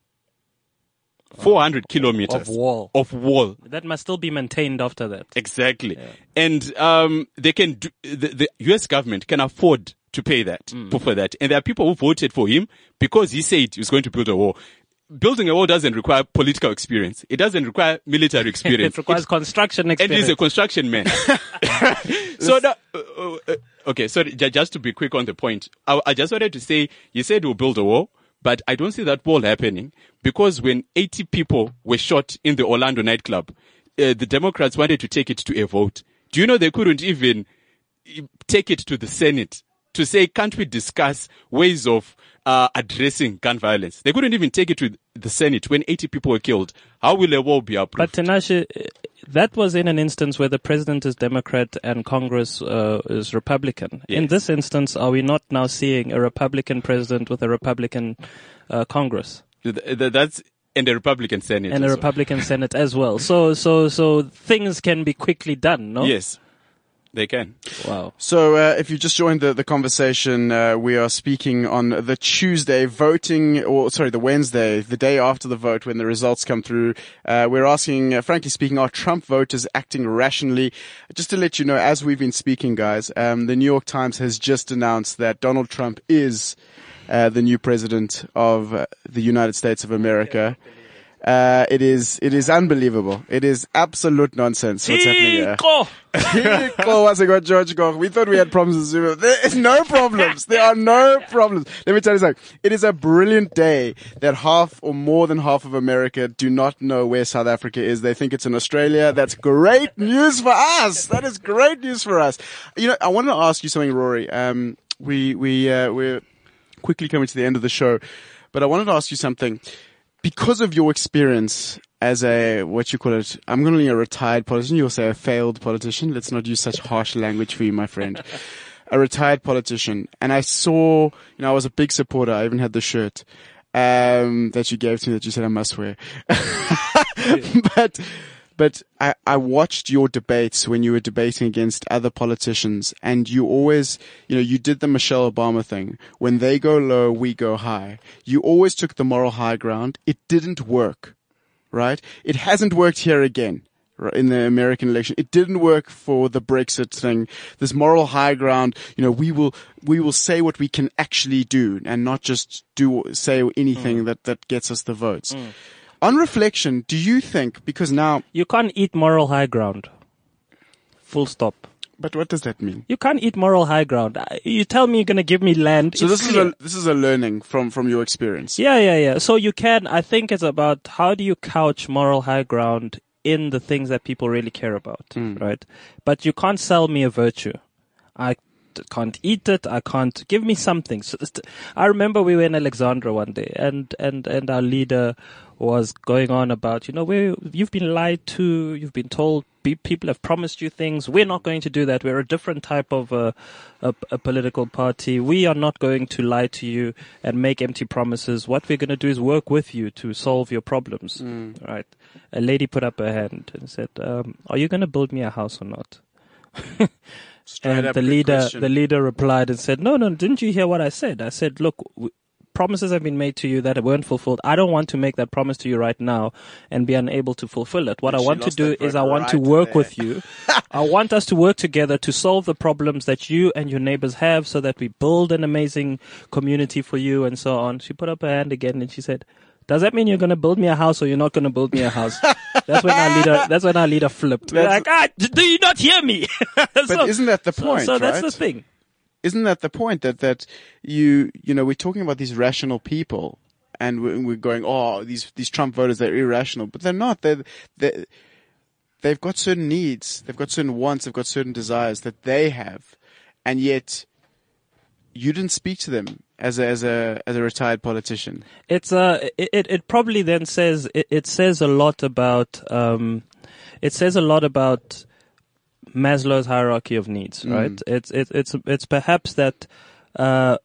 400 kilometers Of wall. Of wall. that must still be maintained after that. Exactly. And um, they can do, the, the US government can afford to pay that Mm. for that. And there are people who voted for him because he said he was going to build a wall. Building a wall doesn't require political experience. It doesn't require military experience. It requires construction experience. and he's a construction man. so that, uh, uh, uh, okay, sorry, ju- just to be quick on the point, I, I just wanted to say, you said we'll build a wall, but I don't see that wall happening because when 80 people were shot in the Orlando nightclub, uh, the Democrats wanted to take it to a vote. Do you know they couldn't even uh, take it to the Senate to say, can't we discuss ways of uh, addressing gun violence? They couldn't even take it to the Senate when 80 people were killed. How will a wall be approved? But Tinashe, uh, that was in an instance where the president is Democrat and Congress uh, is Republican. In this instance, are we not now seeing a Republican president with a Republican uh, Congress Th- th- That's and the Republican Senate. and a well. Republican Senate as well? So, so, so things can be quickly done, no? Yes, they can. Wow. So, uh, if you just joined the, the conversation, uh, we are speaking on the Tuesday voting, or sorry, the Wednesday, the day after the vote when the results come through. Uh, we're asking, uh, frankly speaking, are Trump voters acting rationally? Just to let you know, as we've been speaking, guys, um, the New York Times has just announced that Donald Trump is uh, the new president of uh, the United States of America. Uh, it is, it is unbelievable. It is absolute nonsense what's happening here. Tico! Was got George Gog. We thought we had problems with Zuma. There is no problems. There are no problems. Let me tell you something. It is a brilliant day that half or more than half of America do not know where South Africa is. They think it's in Australia. That's great news for us. That is great news for us. You know, I want to ask you something, Rory. Um, we, we, uh, we're quickly coming to the end of the show, but I wanted to ask you something because of your experience as a what you call it. I'm going to be a retired politician. You'll say a failed politician. Let's not use such harsh language for you, my friend. a retired politician, and I saw. You know, I was a big supporter. I even had the shirt um, that you gave to me that you said I must wear. but but I, I watched your debates when you were debating against other politicians and you always, you know, you did the Michelle Obama thing. When they go low, we go high. You always took the moral high ground. It didn't work, right? It hasn't worked here again in the American election. It didn't work for the Brexit thing. This moral high ground, you know, we will, we will say what we can actually do and not just do, say anything mm. that, that gets us the votes. Mm. On reflection, do you think, because now. You can't eat moral high ground. Full stop. But what does that mean? You can't eat moral high ground. Uh, you tell me you're going to give me land. So this clear. is a this is a learning from from your experience. Yeah, yeah, yeah. So you can. I think it's about how do you couch moral high ground in the things that people really care about, mm. right? But you can't sell me a virtue. I can't eat it. I can't give me something. So I remember we were in Alexandra one day, and and and our leader was going on about, you know, we you've been lied to, you've been told people have promised you things. We're not going to do that. We're a different type of uh, a, a, political party. We are not going to lie to you and make empty promises. What we're going to do is work with you to solve your problems. Mm. Right? A lady put up her hand and said, um, "Are you going to build me a house or not?" and the leader, question. the leader replied and said, "No, no, didn't you hear what I said? I said, look, promises have been made to you that weren't fulfilled. I don't want to make that promise to you right now and be unable to fulfill it. What I want to do is I want right to work there. with you. I want us to work together to solve the problems that you and your neighbors have so that we build an amazing community for you and so on. She put up her hand again and she said, does that mean you're going to build me a house or you're not going to build me a house? that's when our leader, that's when our leader flipped. like, ah, do you not hear me? so, but isn't that the point? So, so that's right? the thing isn't that the point that that you you know we're talking about these rational people and we're going oh these these Trump voters they're irrational but they're not. They're, they they've got certain needs. They've got certain wants. They've got certain desires that they have. And yet you didn't speak to them as a as a as a retired politician. It's uh it it probably then says it, it says a lot about um it says a lot about Maslow's hierarchy of needs, mm. right? It's it's it's it's perhaps that uh,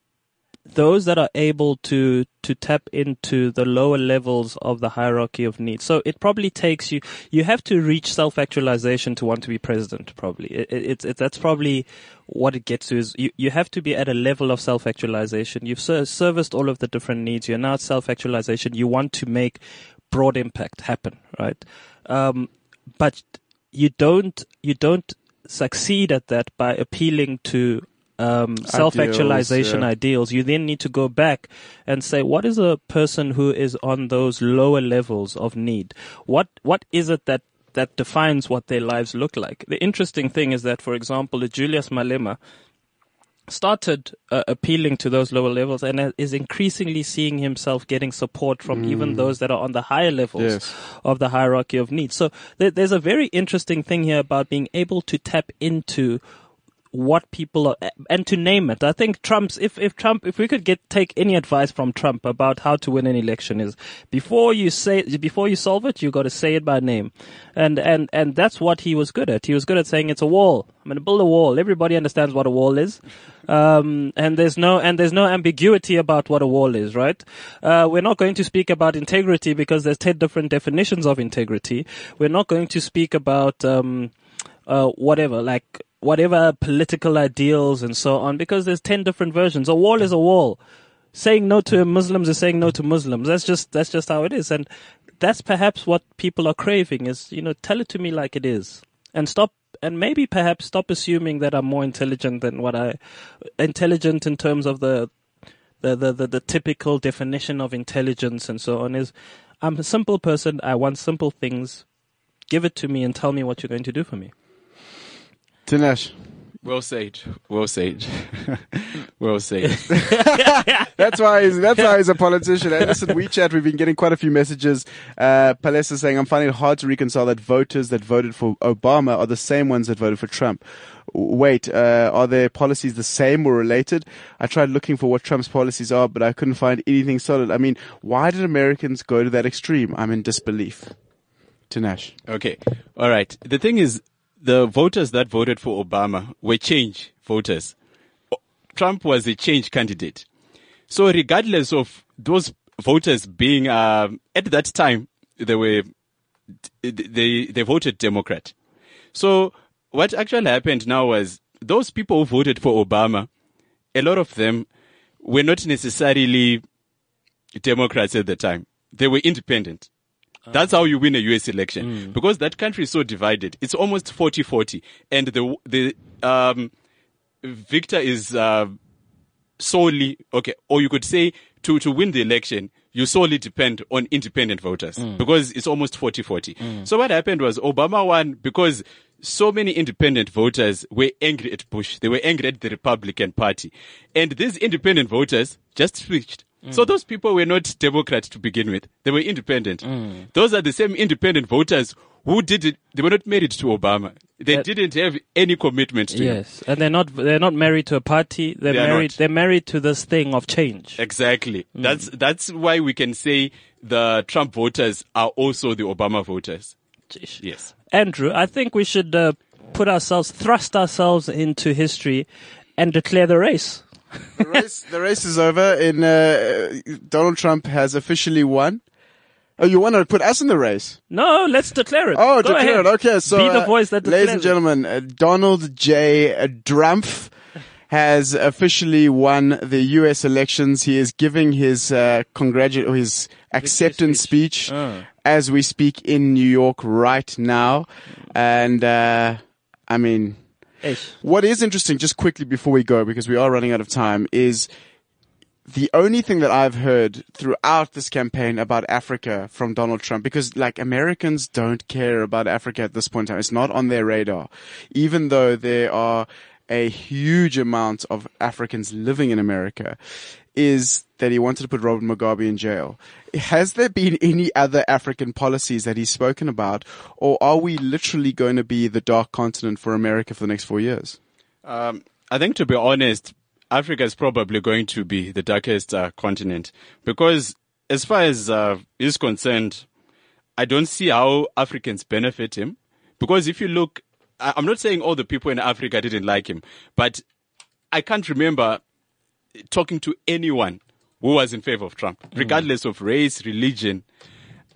those that are able to to tap into the lower levels of the hierarchy of needs. So it probably takes you. You have to reach self actualization to want to be president. Probably it, it, it's it, that's probably what it gets to. Is you you have to be at a level of self actualization. You've ser- serviced all of the different needs. You're now self actualization. You want to make broad impact happen, right? Um, but you don't you don't succeed at that by appealing to um, self-actualization yeah. ideals, you then need to go back and say, what is a person who is on those lower levels of need? What what is it that that defines what their lives look like? The interesting thing is that, for example, the Julius Malema started uh, appealing to those lower levels and is increasingly seeing himself getting support from mm. even those that are on the higher levels yes. of the hierarchy of needs. So th- there's a very interesting thing here about being able to tap into what people are, and to name it. I think Trump's, if, if Trump, if we could get, take any advice from Trump about how to win an election is before you say, before you solve it, you got to say it by name. And, and, and that's what he was good at. He was good at saying it's a wall. I'm going to build a wall. Everybody understands what a wall is. Um, and there's no, and there's no ambiguity about what a wall is, right? Uh, we're not going to speak about integrity because there's 10 different definitions of integrity. We're not going to speak about, um, uh, whatever, like, whatever political ideals and so on because there's 10 different versions. A wall is a wall. Saying no to Muslims is saying no to Muslims. That's just, that's just how it is. And that's perhaps what people are craving is, you know, tell it to me like it is and stop and maybe perhaps stop assuming that I'm more intelligent than what I, intelligent in terms of the, the, the, the, the typical definition of intelligence and so on is I'm a simple person. I want simple things. Give it to me and tell me what you're going to do for me. Tinashe. Well said. Well said. well said. that's why he's that's why he's a politician. And listen, WeChat, we've been getting quite a few messages. Uh, Palesa saying, I'm finding it hard to reconcile that voters that voted for Obama are the same ones that voted for Trump. Wait, uh, are their policies the same or related? I tried looking for what Trump's policies are, but I couldn't find anything solid. I mean, why did Americans go to that extreme? I'm in disbelief. Tanash. Okay. All right. The thing is, the voters that voted for Obama were change voters. Trump was a change candidate. So regardless of those voters being, um, at that time, they were, they, they voted Democrat. So what actually happened now was those people who voted for Obama, a lot of them were not necessarily Democrats at the time. They were independent. That's how you win a US election because that country is so divided. It's almost 40-40 and the, the, um, victor is, uh, solely, okay, or you could say to, to win the election, you solely depend on independent voters because it's almost 40-40. So what happened was Obama won because so many independent voters were angry at Bush. They were angry at the Republican Party. And these independent voters just switched. So those people were not Democrats to begin with. They were independent. Those are the same independent voters who did it. They were not married to Obama. They That- didn't have any commitment to him. Yes, and they're not they're not married to a party. They're They married they're married to this thing of change. Exactly. That's that's why we can say the Trump voters are also the Obama voters. Yes. Andrew, I think we should uh, put ourselves thrust ourselves into history and declare the race. The race, the race is over. and uh, Donald Trump has officially won. Oh, you want to put us in the race? No, let's declare it. Oh, Go declare ahead. it. Okay, so be the uh, voice that ladies and gentlemen, uh, Donald J. uh, Drumpf has officially won the U.S. elections. He is giving his uh, congratu- or his acceptance speech, Uh. as we speak in New York right now, and uh, I mean. What is interesting, just quickly before we go, because we are running out of time, is the only thing that I've heard throughout this campaign about Africa from Donald Trump, because like Americans don't care about Africa at this point in time. It's not on their radar. Even though there are a huge amount of Africans living in America, is that he wanted to put Robert Mugabe in jail. Has there been any other African policies that he's spoken about, or are we literally going to be the dark continent for America for the next four years? Um, I think to be honest, Africa is probably going to be the darkest uh, continent because as far as uh, is concerned, I don't see how Africans benefit him. Because if you look, I'm not saying all the people in Africa didn't like him, but I can't remember talking to anyone who was in favor of Trump, mm. regardless of race, religion.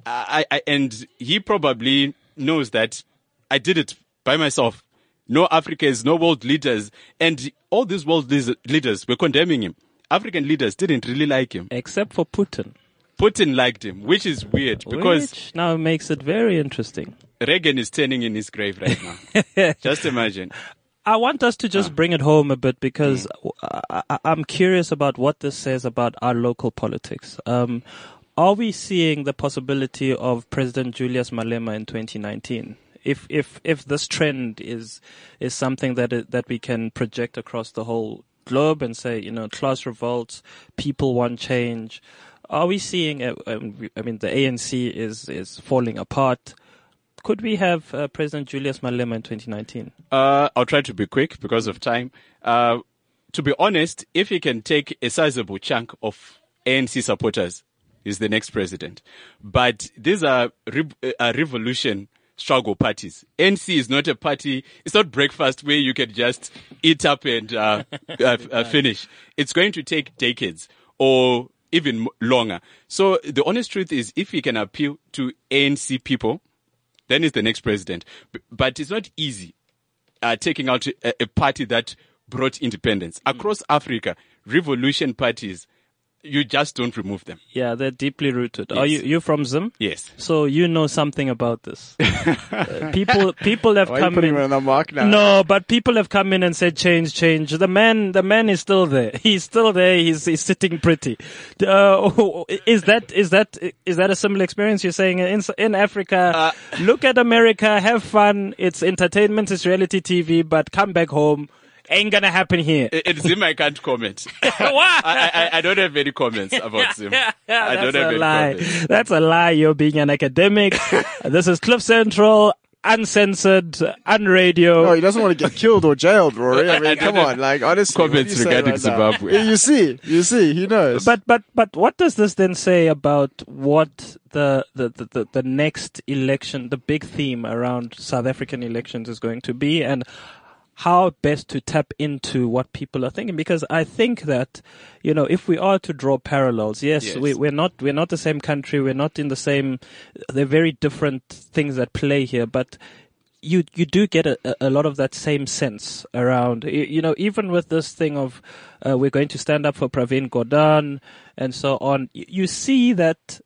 I, I, and he probably knows that I did it by myself. No Africans, no world leaders, and all these world leaders were condemning him. African leaders didn't really like him. Except for Putin. Putin liked him, which is weird because which now makes it very interesting. Reagan is turning in his grave right now. Just imagine. I want us to just bring it home a bit because I, I'm curious about what this says about our local politics. Um, are we seeing the possibility of President Julius Malema in 2019? If if if this trend is is something that it, that we can project across the whole globe and say, you know, class revolts, people want change. Are we seeing? I mean, the ANC is is falling apart. Could we have uh, President Julius Malema in 2019? Uh, I'll try to be quick because of time. Uh, to be honest, if he can take a sizable chunk of ANC supporters, he's the next president. But these are re- uh, revolution struggle parties. NC is not a party. It's not breakfast where you can just eat up and uh, uh, uh, finish. It's going to take decades or even longer. So the honest truth is, if he can appeal to ANC people, then he's the next president. But it's not easy uh, taking out a, a party that brought independence across Africa. Revolution parties, you just don't remove them. Yeah, they're deeply rooted. Are you you from Zim? Yes. So you know something about this. Uh, people people have Why are you come putting in. me on the mark now? No, but people have come in and said change, change. The man, the man is still there. He's still there. He's, he's sitting pretty. Uh, is that, is that, is that a similar experience you're saying in, in Africa? Uh, look at America, have fun. It's entertainment, it's reality TV, but come back home. Ain't gonna happen here. I- It's Zim I can't comment. Why? I, I, I don't have any comments about Zim. I That's don't have a any lie. comments. That's a lie. You're being an academic. this is Cliff Central. uncensored, unradio. No, he doesn't want to get killed or jailed, Rory. I mean, come on, like honestly. what do Comments you say regarding right? Zimbabwe. Yeah, You see, you see, he knows. But but but what does this then say about what the the, the, the the next election, the big theme around South African elections is going to be, and how best to tap into what people are thinking? Because I think that you know if we are to draw parallels, yes, Yes. We, we're not we're not the same country, we're not in the same. They're very different things that play here, but you you do get a, a lot of that same sense around you, you know even with this thing of uh, we're going to stand up for Pravin Gordhan and so on you see that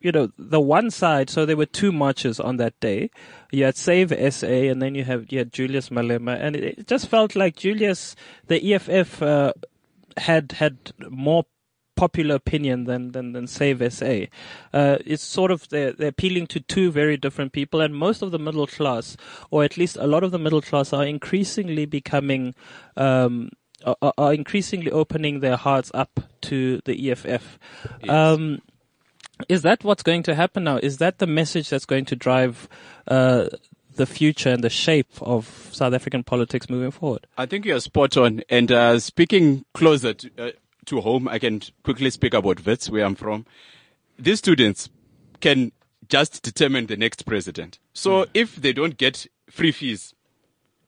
you know the one side so there were two marches on that day you had save sa and then you have you had Julius Malema and it, it just felt like Julius the EFF uh, had had more popular opinion than than, than Save SA. Uh, it's sort of they're, they're appealing to two very different people, and most of the middle class, or at least a lot of the middle class, are increasingly becoming. Um, are, are increasingly opening their hearts up to the EFF. Um, is that what's going to happen now? Is that the message that's going to drive uh, the future and the shape of South African politics moving forward? I think you're spot on. And uh, speaking closer to, uh, to home, I can quickly speak about Wits, where I'm from. These students can just determine the next president. So if they don't get free fees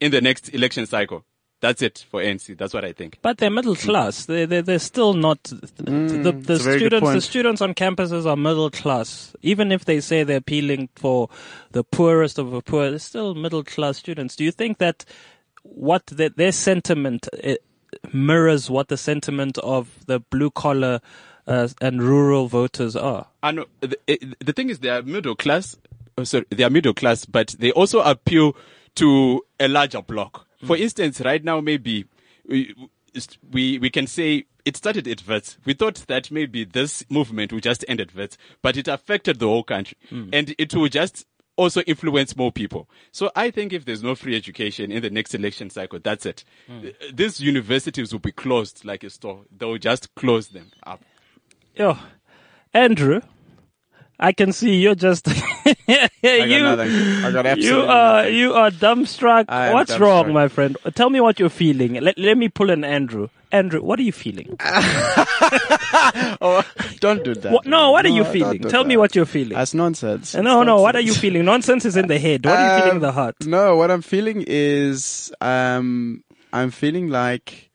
in the next election cycle, that's it for ANC. That's what I think. But they're middle class. They they they're still not the, the, the Mm, a very good students. The students on campuses are middle class. Even if they say they're appealing for the poorest of the poor, they're still middle class students. Do you think that what their, their sentiment uh, mirrors what the sentiment of the blue collar uh, and rural voters are? I know the, the thing is they are middle class. Oh, sorry, they are middle class, but they also appeal to a larger block. For instance, right now maybe we we we can say it started at Wits. We thought that maybe this movement would just end at Wits, but it affected the whole country, hmm. and it will just also influence more people. So I think if there's no free education in the next election cycle, that's it. Hmm. These universities will be closed like a store. They will just close them up. Yeah. Andrew, I can see you're just you. nothing. I got absolutely You are nothing. you are dumbstruck. What's wrong, my friend? Tell me what you're feeling. Let, let me pull an Andrew. Andrew, what are you feeling? Oh, don't do that. What, no, what are you feeling? do Tell me what you're feeling. That's nonsense. no, no, what are you feeling? Nonsense is in the head. What are you feeling in the Um, heart? No, what I'm feeling is um, I'm feeling like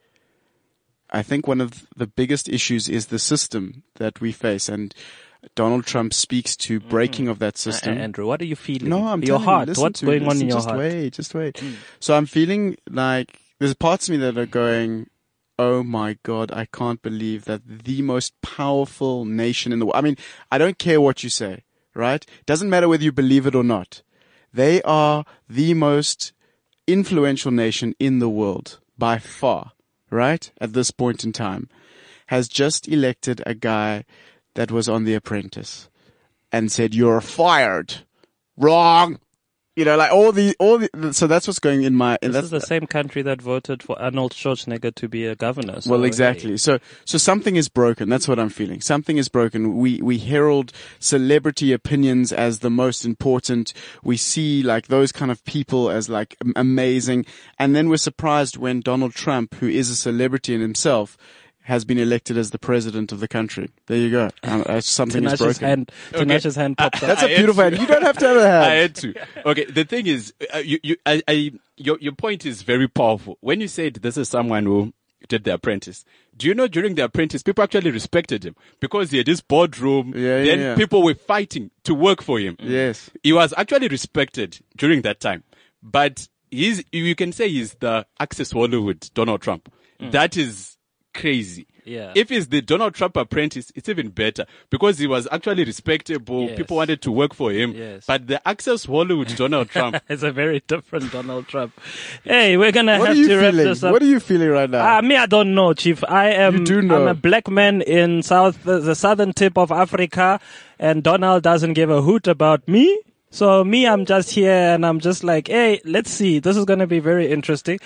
I think one of the biggest issues is the system that we face, and Donald Trump speaks to breaking of that Uh, system. Andrew, what are you feeling? No, I'm your heart. You, What's me, going on in your just heart? Just wait, just wait. So I'm feeling like there's parts of me that are going, "Oh my god, I can't believe that the most powerful nation in the world." I mean, I don't care what you say, right? It Doesn't matter whether you believe it or not. They are the most influential nation in the world by far, right? At this point in time, has just elected a guy that was on The Apprentice and said, "You're fired." Wrong. You know, like all the all the. So that's what's going in my. And This that's is the same country that voted for Arnold Schwarzenegger to be a governor. So, well, hey, exactly. So, so something is broken. That's what I'm feeling. Something is broken. We, we herald celebrity opinions as the most important. We see like those kind of people as like amazing. And then we're surprised when Donald Trump, who is a celebrity in himself, has been elected as the president of the country. There you go. Um, uh, something is Tinashe's broken. hand, Tinashe's hand popped up. That's a I had beautiful hand. You don't have to have a hand. I had to. Okay, the thing is, uh, you, you, I, I, your, your point is very powerful. When you said this is someone who did the apprentice, do you know during the apprentice, people actually respected him because he had this boardroom. Yeah, yeah, then yeah. people were fighting to work for him. Yes. He was actually respected during that time, but he's, you can say he's the Access Hollywood Donald Trump. That is crazy. Yeah. If he's the Donald Trump apprentice, it's even better because he was actually respectable. Yes. People wanted to work for him. Yes. But the Access Hollywood Donald Trump, It's a very different Donald Trump. Hey, we're gonna What are have you to wrap feeling? this up. What are you feeling right now? Ah, me, I don't know, Chief. I am. You do know. I'm a black man in South, the, the southern tip of Africa, and Donald doesn't give a hoot about me. So me, I'm just here, and I'm just like, hey, let's see. This is going to be very interesting.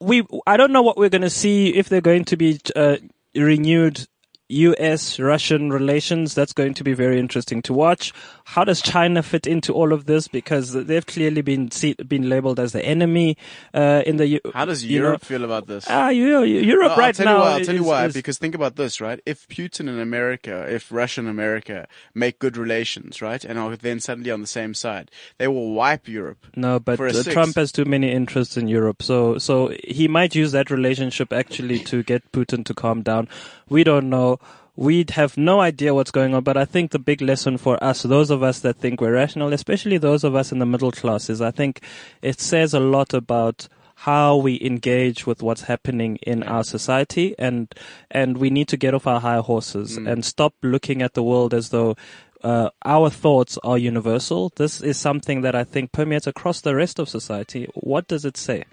We, I don't know what we're going to see if they're going to be uh, renewed U.S. Russian relations. That's going to be very interesting to watch. How does China fit into all of this? Because they've clearly been see, been labeled as the enemy uh, in the. U- How does know- Europe feel about this? Ah, you, Europe Well, right I'll tell now. You why, I'll tell you why. is- because think about this, right? If Putin and America, if Russia and America make good relations, right, and are then suddenly on the same side, they will wipe Europe. No, but uh. Trump has too many interests in Europe, so so he might use that relationship actually to get Putin to calm down. We don't know. We have no idea what's going on, but I think the big lesson for us, those of us that think we're rational, especially those of us in the middle classes, I think it says a lot about how we engage with what's happening in our society and and we need to get off our high horses and stop looking at the world as though uh, our thoughts are universal. This is something that I think permeates across the rest of society. What does it say?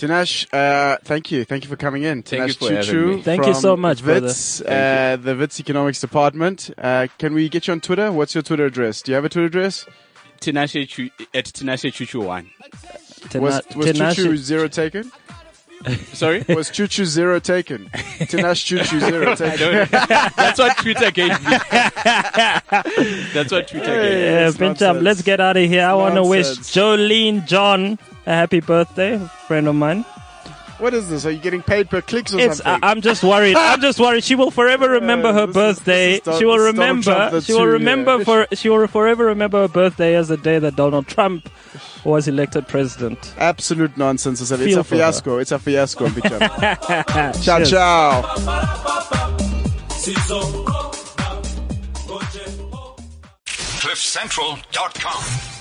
Tinash, uh, thank you. Thank you for coming in. Thank Tinash you for Chuchu me. Thank you so much, brother. Wits, uh, the Wits Economics Department. Uh, can we get you on Twitter? What's your Twitter address? Do you have a Twitter address? Tinashe Chu- at Tinashe Chuchu one. Was, Tena- was Tinashe- Chuchu zero taken? Sorry. Was Choo Choo zero taken? Tinash Choo Choo zero taken. that's what Twitter gave me. that's what Twitter gave me. Yeah, It's Pincham, let's get out of here. I want to wish Jolene John a happy birthday, friend of mine. What is this? Are you getting paid per clicks or It's. I, something? I'm just worried. I'm just worried. She will forever uh, remember her this is- birthday. is Don- she will this is Donald Trump remember. She will remember yeah. for. She will forever remember her birthday as the day that Donald Trump was elected president. Absolute nonsense. It's a, it's Feel a for her. fiasco. It's a fiasco, Pincham. ciao, Cheers. ciao. CliffCentral.com.